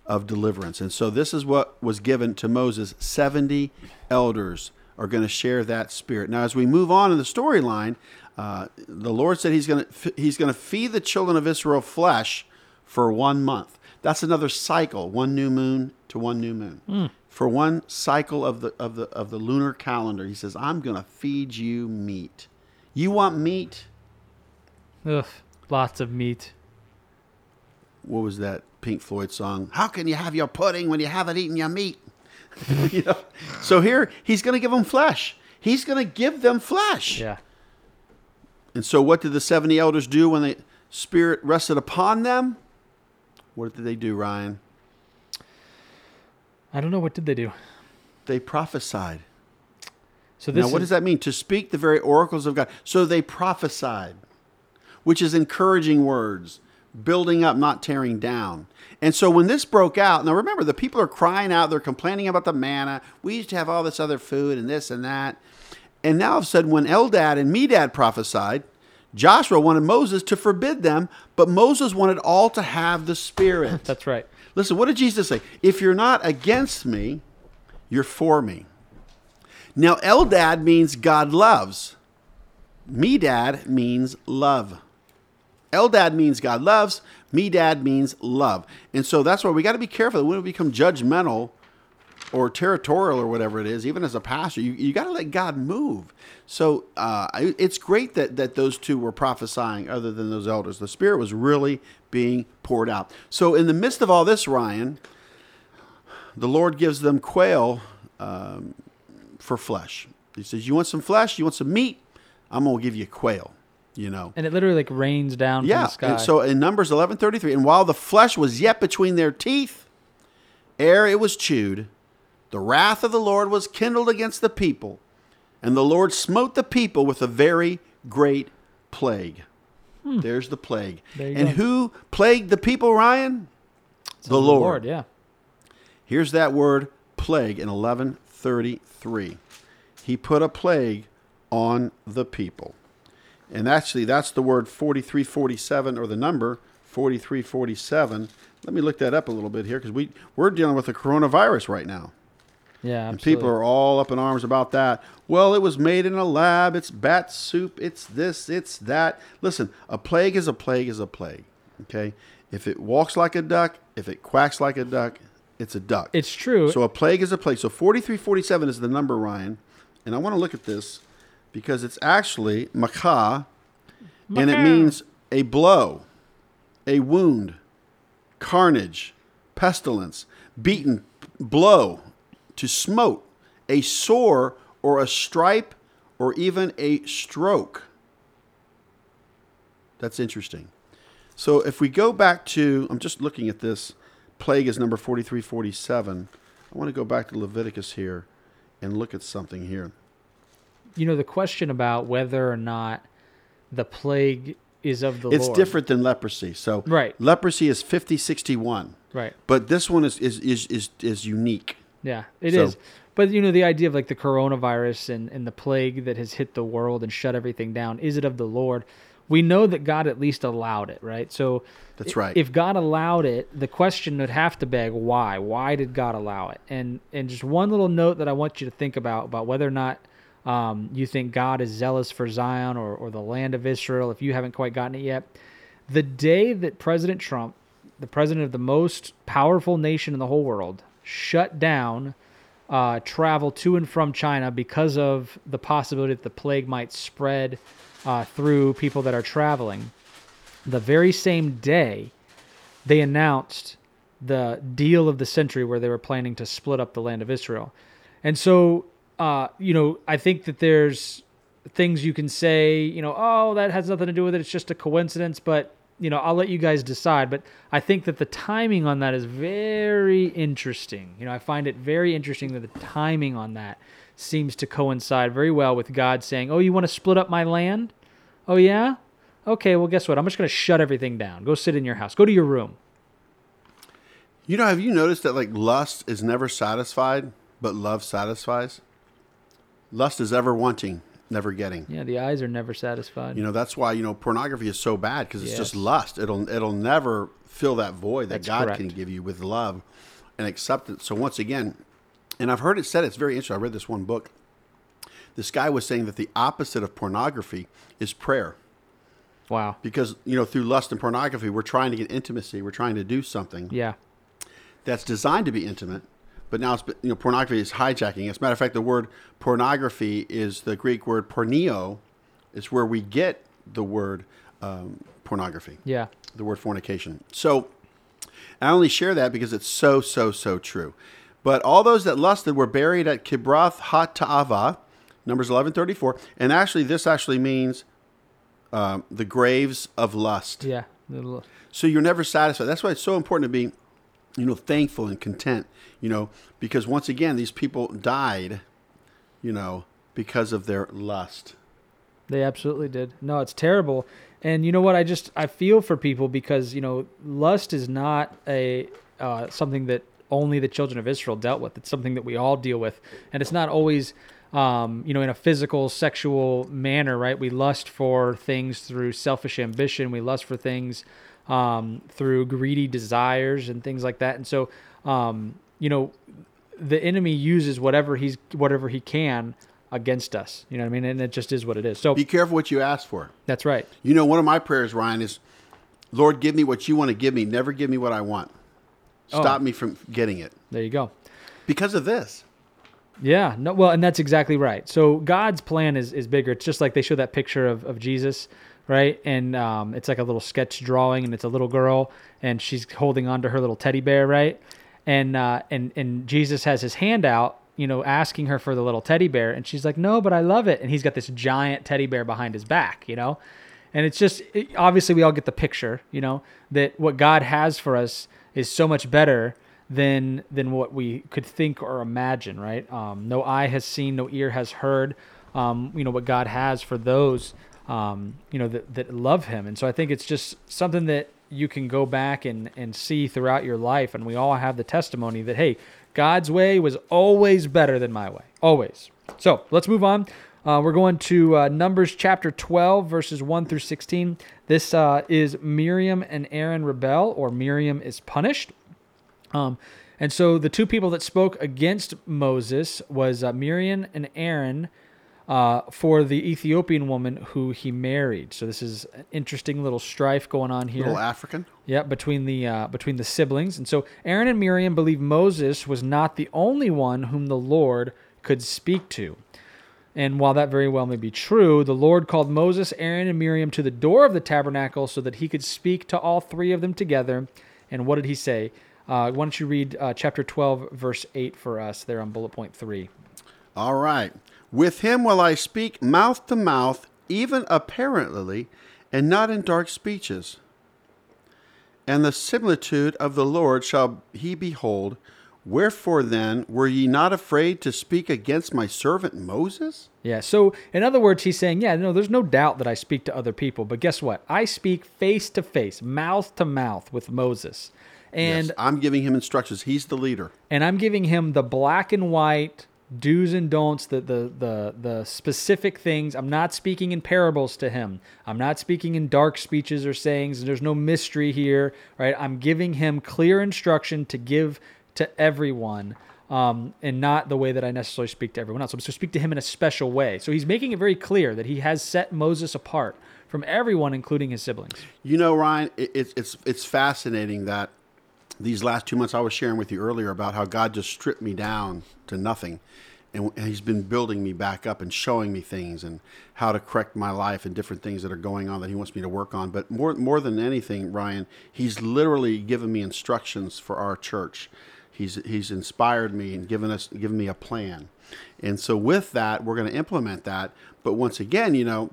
of deliverance. And so this is what was given to Moses 70 elders are going to share that spirit. Now, as we move on in the storyline, uh, the Lord said He's going to He's going to feed the children of Israel flesh for one month. That's another cycle, one new moon to one new moon. For one cycle of the of the of the lunar calendar, He says, "I'm going to feed you meat. You want meat? Ugh. Lots of meat. What was that Pink Floyd song? How can you have your pudding when you haven't eaten your meat? you know? So here, he's going to give them flesh. He's going to give them flesh. Yeah. And so, what did the 70 elders do when the Spirit rested upon them? What did they do, Ryan? I don't know. What did they do? They prophesied. So this now, what is, does that mean? To speak the very oracles of God. So they prophesied, which is encouraging words, building up, not tearing down. And so when this broke out, now remember, the people are crying out, they're complaining about the manna. We used to have all this other food and this and that. And now all of a sudden, when Eldad and Medad prophesied, Joshua wanted Moses to forbid them, but Moses wanted all to have the Spirit. That's right. Listen, what did Jesus say? If you're not against me, you're for me. Now, Eldad means God loves. Medad means love. Eldad means God loves. Medad means love. And so that's why we got to be careful that when we become judgmental or territorial or whatever it is, even as a pastor, you, you got to let God move. So uh, it's great that, that those two were prophesying other than those elders. The Spirit was really being poured out. So in the midst of all this, Ryan, the Lord gives them quail um, for flesh. He says, You want some flesh? You want some meat? I'm going to give you quail. You know, And it literally like rains down yeah. from the sky. And so in Numbers 11:33, and while the flesh was yet between their teeth, ere it was chewed, the wrath of the Lord was kindled against the people, and the Lord smote the people with a very great plague. There's the plague. Hmm. There and go. who plagued the people, Ryan? the Lord. yeah. Here's that word plague in 1133. He put a plague on the people. And actually, that's the word 4347 or the number 4347. Let me look that up a little bit here because we, we're dealing with the coronavirus right now. Yeah. And people are all up in arms about that. Well, it was made in a lab. It's bat soup. It's this. It's that. Listen, a plague is a plague is a plague. Okay? If it walks like a duck, if it quacks like a duck, it's a duck. It's true. So a plague is a plague. So 4347 is the number, Ryan. And I want to look at this because it's actually makah, and it means a blow, a wound, carnage, pestilence, beaten, blow, to smote, a sore or a stripe or even a stroke. That's interesting. So if we go back to, I'm just looking at this, plague is number 4347. I want to go back to Leviticus here and look at something here. You know the question about whether or not the plague is of the Lord It's Lord. different than leprosy. So Right. leprosy is 5061, Right. but this one is is is is, is unique. Yeah, it is. So- But you know the idea of like the coronavirus and, and the plague that has hit the world and shut everything down, is it of the Lord? We know that God at least allowed it, right? So That's right. If God allowed it, the question would have to beg why? Why did God allow it? And and just one little note that I want you to think about about whether or not um, you think God is zealous for Zion or, or the land of Israel, if you haven't quite gotten it yet. The day that President Trump, the president of the most powerful nation in the whole world, shut down uh, travel to and from China because of the possibility that the plague might spread uh, through people that are traveling. The very same day, they announced the deal of the century where they were planning to split up the land of Israel. And so, uh, you know, I think that there's things you can say, you know, oh, that has nothing to do with it. It's just a coincidence. But, you know, I'll let you guys decide. But I think that the timing on that is very interesting. You know, I find it very interesting that the timing on that seems to coincide very well with God saying, oh, you want to split up my land? Oh, yeah? Okay, well, guess what? I'm just going to shut everything down. Go sit in your house. Go to your room. You know, have you noticed that like lust is never satisfied, but love satisfies? Lust is ever wanting, never getting. Yeah, the eyes are never satisfied. You know, that's why, you know, pornography is so bad because it's just lust. It'll it'll never fill that void that That's God correct. can give you with love and acceptance. So once again, and I've heard it said it's very interesting. I read this one book. This guy was saying that the opposite of pornography is prayer. wow. Because, you know, through lust and pornography, we're trying to get intimacy. We're trying to do something Yeah. that's designed to be intimate, but now it's you know pornography is hijacking. As a matter of fact, the word pornography is the Greek word porneo. It's where we get the word um, pornography, Yeah. the word fornication. So I only share that because it's so so so true. But all those that lusted were buried at Kibroth Hatava, Numbers 11:34. And actually, this actually means um, the graves of lust. Yeah. So you're never satisfied. That's why it's so important to be, you know, thankful and content. You know, because once again, these people died, you know, because of their lust. They absolutely did. No, it's terrible. And you know what? I just I feel for people because you know lust is not a uh, something that only the children of Israel dealt with. It's something that we all deal with, and it's not always um, you know in a physical, sexual manner, right? We lust for things through selfish ambition. We lust for things um, through greedy desires and things like that. And so um, you know the enemy uses whatever he's whatever he can against us. You know what I mean? And it just is what it is. So Be careful what you ask for. that's right. You know, one of my prayers, Ryan, is, Lord, give me what you want to give me. Never give me what I want. Stop Oh. me from getting it There you go. because of this. Yeah, no, well, and that's exactly right. So God's plan is is bigger. It's just like they show that picture of, of Jesus, right? And um, it's like a little sketch drawing, and it's a little girl, and she's holding on to her little teddy bear, right? And uh, and and Jesus has his hand out, you know, asking her for the little teddy bear, and she's like, "No, but I love it." And he's got this giant teddy bear behind his back, you know. And it's just it, obviously we all get the picture, you know, that what God has for us is so much better than than what we could think or imagine, right? Um, no eye has seen, no ear has heard, um, you know, what God has for those, um, you know, that, that love Him. And so I think it's just something that you can go back and, and see throughout your life. And we all have the testimony that, hey, God's way was always better than my way, always. So let's move on. Uh, we're going to uh, Numbers chapter 12, verses 1 through 16. This uh, is Miriam and Aaron rebel, or Miriam is punished. Um, and so the two people that spoke against Moses was uh, Miriam and Aaron uh, for the Ethiopian woman who he married. So this is an interesting little strife going on here. Little African. Yeah, between the uh, between the siblings, and so Aaron and Miriam believe Moses was not the only one whom the Lord could speak to. And while that very well may be true, the Lord called Moses, Aaron, and Miriam to the door of the tabernacle so that he could speak to all three of them together. And what did he say? Uh, why don't you read uh, chapter 12, verse 8 for us there on bullet point 3? All right. With him will I speak mouth to mouth, even apparently, and not in dark speeches. And the similitude of the Lord shall he behold. Wherefore then were ye not afraid to speak against my servant Moses? Yeah. So, in other words, he's saying, yeah, no, there's no doubt that I speak to other people, but guess what? I speak face to face, mouth to mouth with Moses. And yes, I'm giving him instructions. He's the leader. and I'm giving him the black and white do's and don'ts, the the the the specific things. I'm not speaking in parables to him. I'm not speaking in dark speeches or sayings. There's no mystery here, right? I'm giving him clear instruction to give to everyone. Um, and not the way that I necessarily speak to everyone else. I'm supposed to speak to him in a special way. So he's making it very clear that he has set Moses apart from everyone, including his siblings. You know, Ryan, it, it's it's it's fascinating that these last two months I was sharing with you earlier about how God just stripped me down to nothing, and, He's been building me back up and showing me things and how to correct my life and different things that are going on that He wants me to work on. But more more than anything, Ryan, He's literally given me instructions for our church. He's He's inspired me and given us given me a plan, and so with that, we're going to implement that. But once again, you know,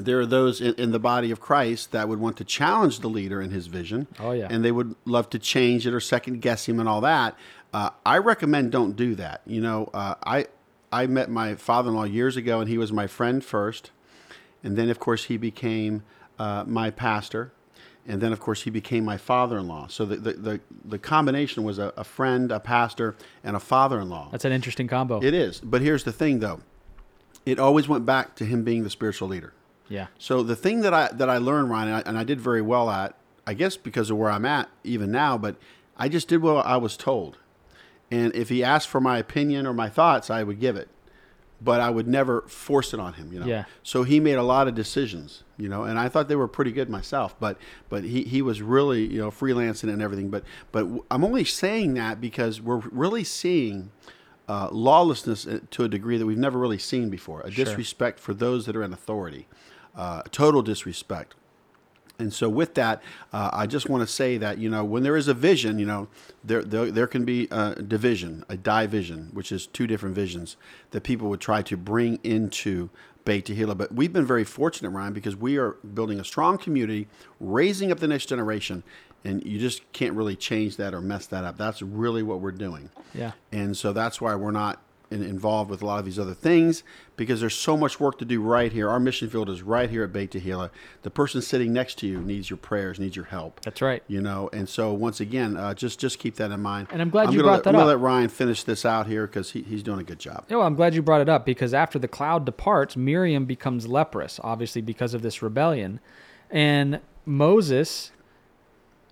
there are those in, in the body of Christ that would want to challenge the leader in his vision. Oh, yeah. And they would love to change it or second guess him and all that. Uh, I recommend don't do that. You know, uh, I I met my father-in-law years ago, and he was my friend first, and then of course he became uh, my pastor, and then of course he became my father-in-law. So the the the, the combination was a, a friend, a pastor, and a father-in-law. That's an interesting combo. It is. But here's the thing, though. It always went back to him being the spiritual leader. Yeah. So the thing that I that I learned, Ryan, and I, and I did very well at, I guess because of where I'm at even now, but I just did what I was told. And if he asked for my opinion or my thoughts, I would give it, but I would never force it on him. You know. Yeah. So he made a lot of decisions, you know, and I thought they were pretty good myself. But but he, he was really you know freelancing and everything. But but I'm only saying that because we're really seeing. Uh, lawlessness uh, to a degree that we've never really seen before. A Sure. disrespect for those that are in authority, uh, total disrespect. And so, with that, uh, I just want to say that you know when there is a vision, you know there there, there can be a division, a division, which is two different visions that people would try to bring into Beit Tehillah. But we've been very fortunate, Ryan, because we are building a strong community, raising up the next generation, and you just can't really change that or mess that up. That's really what we're doing. Yeah. And so that's why we're not involved with a lot of these other things because there's so much work to do right here. Our mission field is right here at Beit Tehillah. The person sitting next to you needs your prayers, needs your help. That's right. You know, and so once again, uh, just just keep that in mind. And I'm glad you gonna brought let, that I'm gonna let Ryan finish this out here because he, he's doing a good job. Yeah, well, I'm glad you brought it up because after the cloud departs, Miriam becomes leprous, obviously because of this rebellion. And Moses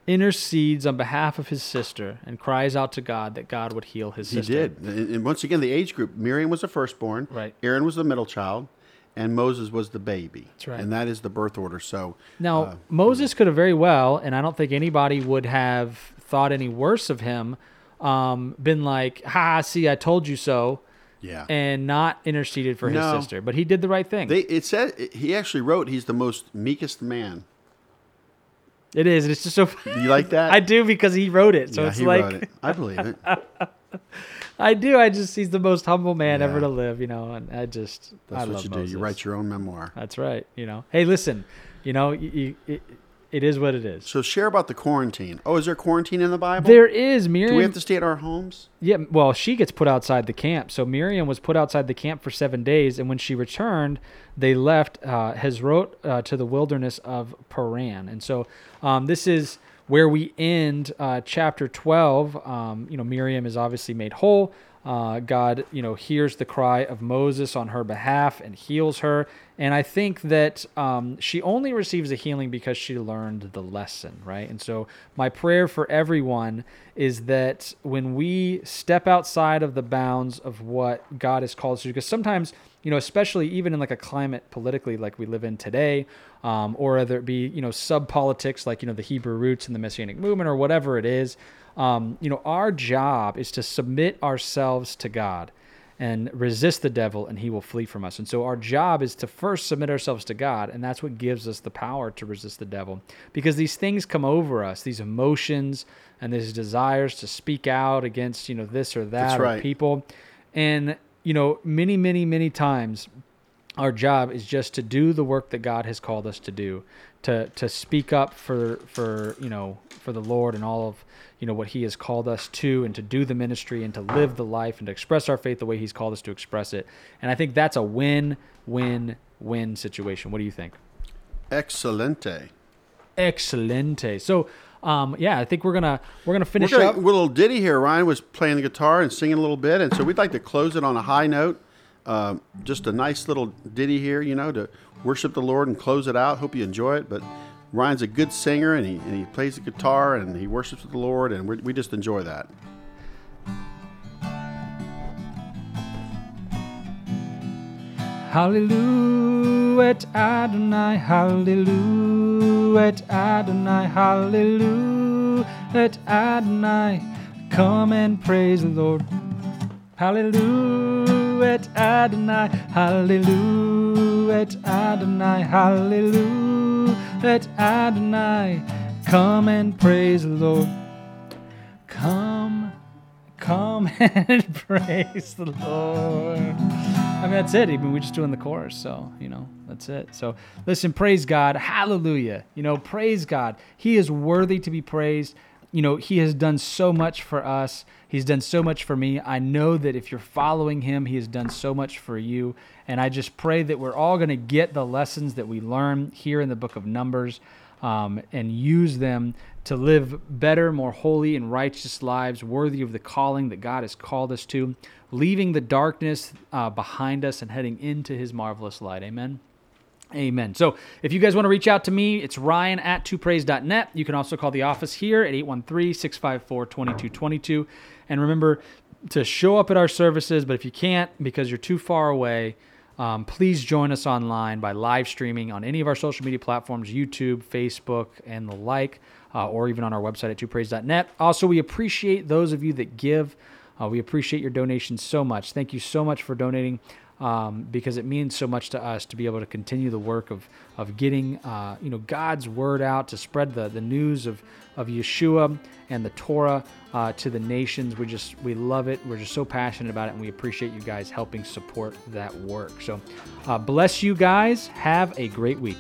intercedes on behalf of his sister and cries out to God that God would heal his He did, and, and once again, the age group: Miriam was the firstborn, Right. Aaron was the middle child, and Moses was the baby. That's right. And that is the birth order. So Now, uh, Moses could have very well, and I don't think anybody would have thought any worse of him, um, been like, ha, see, I told you so, yeah, and not interceded for No. his sister. But he did the right thing. they it said he actually wrote he's the most meekest man. It is. and It's just so. You like that? I do because he wrote it. So yeah, it's he like. wrote it. I believe it. I do. I just he's the most humble man ever to live, you know, and I just That's I what you Moses. do. You write your own memoir. That's right. You know, hey, listen, you know, you, you, it, is what it is. So share about the quarantine. Oh, is there quarantine in the Bible? There is Miriam. Do we have to stay at our homes? Yeah, well, she gets put outside the camp. So Miriam was put outside the camp for seven days, and when she returned, they left uh, Hezrot uh, to the wilderness of Paran. And so um, this is where we end uh, chapter 12. Um, you know, Miriam is obviously made whole. Uh, God, you know, hears the cry of Moses on her behalf and heals her. And I think that um, she only receives a healing because she learned the lesson, right? And so my prayer for everyone is that when we step outside of the bounds of what God has called us to, because sometimes, you know, especially even in like a climate politically like we live in today, um, or whether it be, you know, sub politics like, you know, the Hebrew roots and the Messianic movement or whatever it is, um, you know, our job is to submit ourselves to God and resist the devil and he will flee from us. And so our job is to first submit ourselves to God and that's what gives us the power to resist the devil because these things come over us, these emotions and these desires to speak out against, you know, this or that That's or right. people. And you know, many many many times our job is just to do the work that God has called us to do, to to speak up for for you know for the Lord and all of you know what He has called us to, and to do the ministry and to live the life and to express our faith the way He's called us to express it. And I think that's a win win win situation. What do you think? Excelente. Excelente. So. Um, yeah, I think we're gonna we're gonna We're finish gonna, up. a little ditty here. Ryan was playing the guitar and singing a little bit, and so we'd like to close it on a high note. Um, just a nice little ditty here, you know, to worship the Lord and close it out. Hope you enjoy it. But Ryan's a good singer, and he and he plays the guitar and he worships the Lord, and we just enjoy that. Hallelujah, Adonai, hallelujah, Adonai, hallelujah, Adonai. Come and praise the Lord. Hallelujah, Adonai, hallelujah, Adonai, hallelujah, at Adonai. Come and praise the Lord. Come, come and praise the Lord. I mean, that's it. Mean, we're just doing the chorus, so you know, that's it. So listen, praise God, hallelujah. You know, praise God. He is worthy to be praised. You know, He has done so much for us. He's done so much for me. I know that if you're following Him, He has done so much for you. And I just pray that we're all going to get the lessons that we learn here in the book of Numbers um, and use them to live better, more holy, and righteous lives worthy of the calling that God has called us to, leaving the darkness uh, behind us and heading into His marvelous light. Amen. Amen. So if you guys want to reach out to me, it's ryan at twopraise.net. You can also call the office here at 813 654 2222. And remember to show up at our services, but if you can't because you're too far away, um, please join us online by live streaming on any of our social media platforms YouTube, Facebook, and the like, uh, or even on our website at twopraise.net. Also, we appreciate those of you that give. Uh, we appreciate your donations so much. Thank you so much for donating. Um, because it means so much to us to be able to continue the work of, of getting uh, you know God's word out to spread the, the news of, of Yeshua and the Torah uh, to the nations. We just we love it. We're just so passionate about it, and we appreciate you guys helping support that work. So uh, bless you guys. Have a great week.